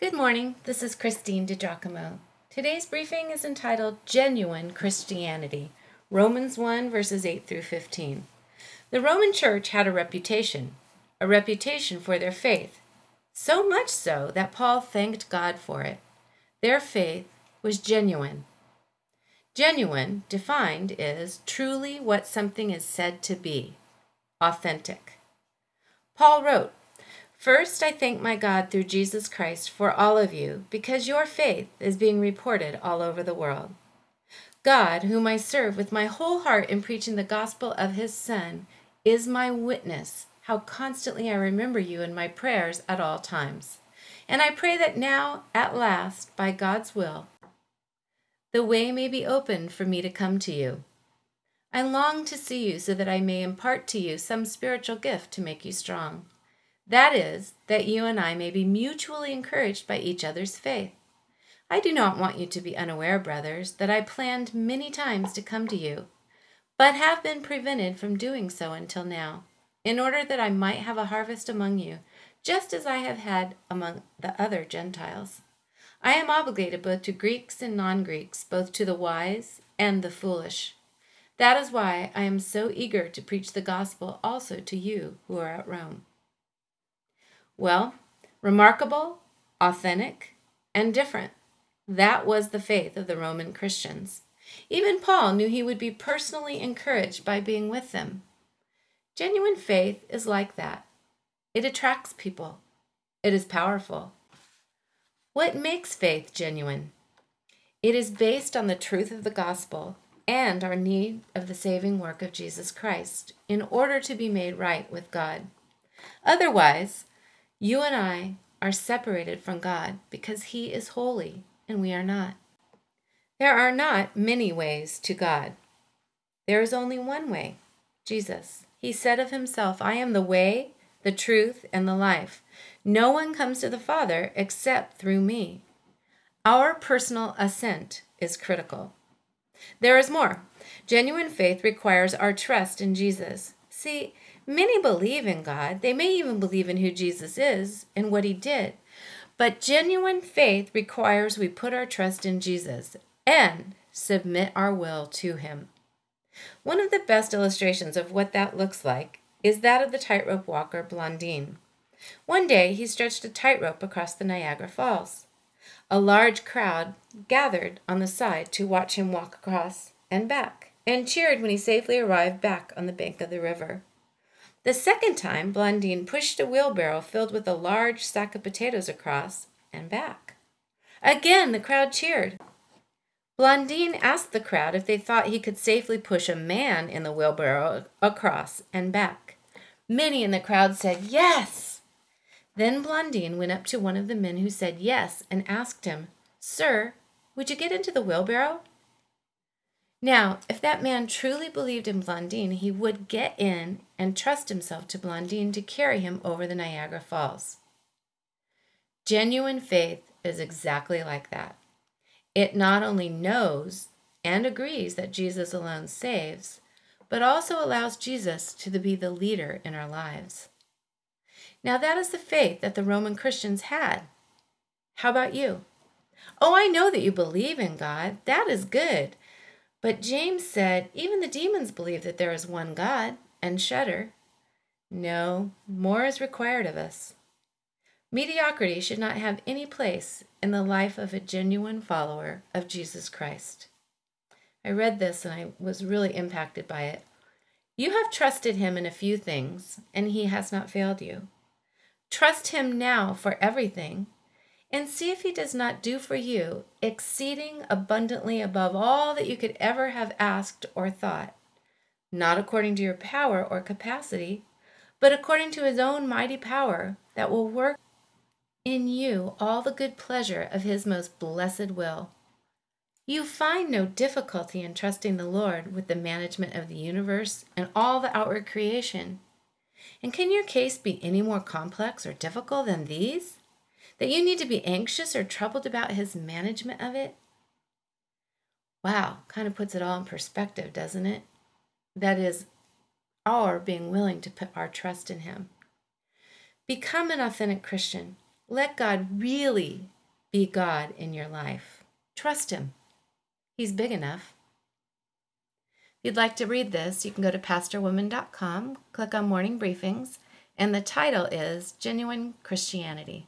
Good morning. This is Christine DiGiacomo. Today's briefing is entitled Genuine Christianity, Romans 1 verses 8 through 15. The Roman Church had a reputation, a reputation for their faith, so much so that Paul thanked God for it. Their faith was genuine. Genuine, defined, is truly what something is said to be, authentic. Paul wrote, First, I thank my God through Jesus Christ for all of you, because your faith is being reported all over the world. God, whom I serve with my whole heart in preaching the gospel of his Son, is my witness how constantly I remember you in my prayers at all times. And I pray that now, at last, by God's will, the way may be opened for me to come to you. I long to see you so that I may impart to you some spiritual gift to make you strong. That is, that you and I may be mutually encouraged by each other's faith. I do not want you to be unaware, brothers, that I planned many times to come to you, but have been prevented from doing so until now, in order that I might have a harvest among you, just as I have had among the other Gentiles. I am obligated both to Greeks and non Greeks, both to the wise and the foolish. That is why I am so eager to preach the gospel also to you who are at Rome. Well, remarkable, authentic, and different. That was the faith of the Roman Christians. Even Paul knew he would be personally encouraged by being with them. Genuine faith is like that. It attracts people. It is powerful. What makes faith genuine? It is based on the truth of the gospel and our need of the saving work of Jesus Christ in order to be made right with God. Otherwise, you and I are separated from God because He is holy and we are not. There are not many ways to God. There is only one way Jesus. He said of Himself, I am the way, the truth, and the life. No one comes to the Father except through me. Our personal assent is critical. There is more. Genuine faith requires our trust in Jesus. See, Many believe in God. They may even believe in who Jesus is and what he did. But genuine faith requires we put our trust in Jesus and submit our will to him. One of the best illustrations of what that looks like is that of the tightrope walker Blondin. One day he stretched a tightrope across the Niagara Falls. A large crowd gathered on the side to watch him walk across and back, and cheered when he safely arrived back on the bank of the river. The second time, Blondin pushed a wheelbarrow filled with a large sack of potatoes across and back. Again, the crowd cheered. Blondin asked the crowd if they thought he could safely push a man in the wheelbarrow across and back. Many in the crowd said yes. Then Blondin went up to one of the men who said yes and asked him, Sir, would you get into the wheelbarrow? Now, if that man truly believed in Blondin, he would get in and trust himself to Blondin to carry him over the Niagara Falls. Genuine faith is exactly like that. It not only knows and agrees that Jesus alone saves, but also allows Jesus to be the leader in our lives. Now, that is the faith that the Roman Christians had. How about you? Oh, I know that you believe in God. That is good. But James said, even the demons believe that there is one God and shudder. No, more is required of us. Mediocrity should not have any place in the life of a genuine follower of Jesus Christ. I read this and I was really impacted by it. You have trusted him in a few things, and he has not failed you. Trust him now for everything, and see if he does not do for you exceeding abundantly above all that you could ever have asked or thought, not according to your power or capacity, but according to his own mighty power that will work in you all the good pleasure of his most blessed will. You find no difficulty in trusting the Lord with the management of the universe and all the outward creation. And can your case be any more complex or difficult than these? that you need to be anxious or troubled about his management of it? Wow, kind of puts it all in perspective, doesn't it? That is, our being willing to put our trust in him. Become an authentic Christian. Let God really be God in your life. Trust him, he's big enough. If you'd like to read this, you can go to pastorwoman.com, click on Morning Briefings, and the title is Genuine Christianity.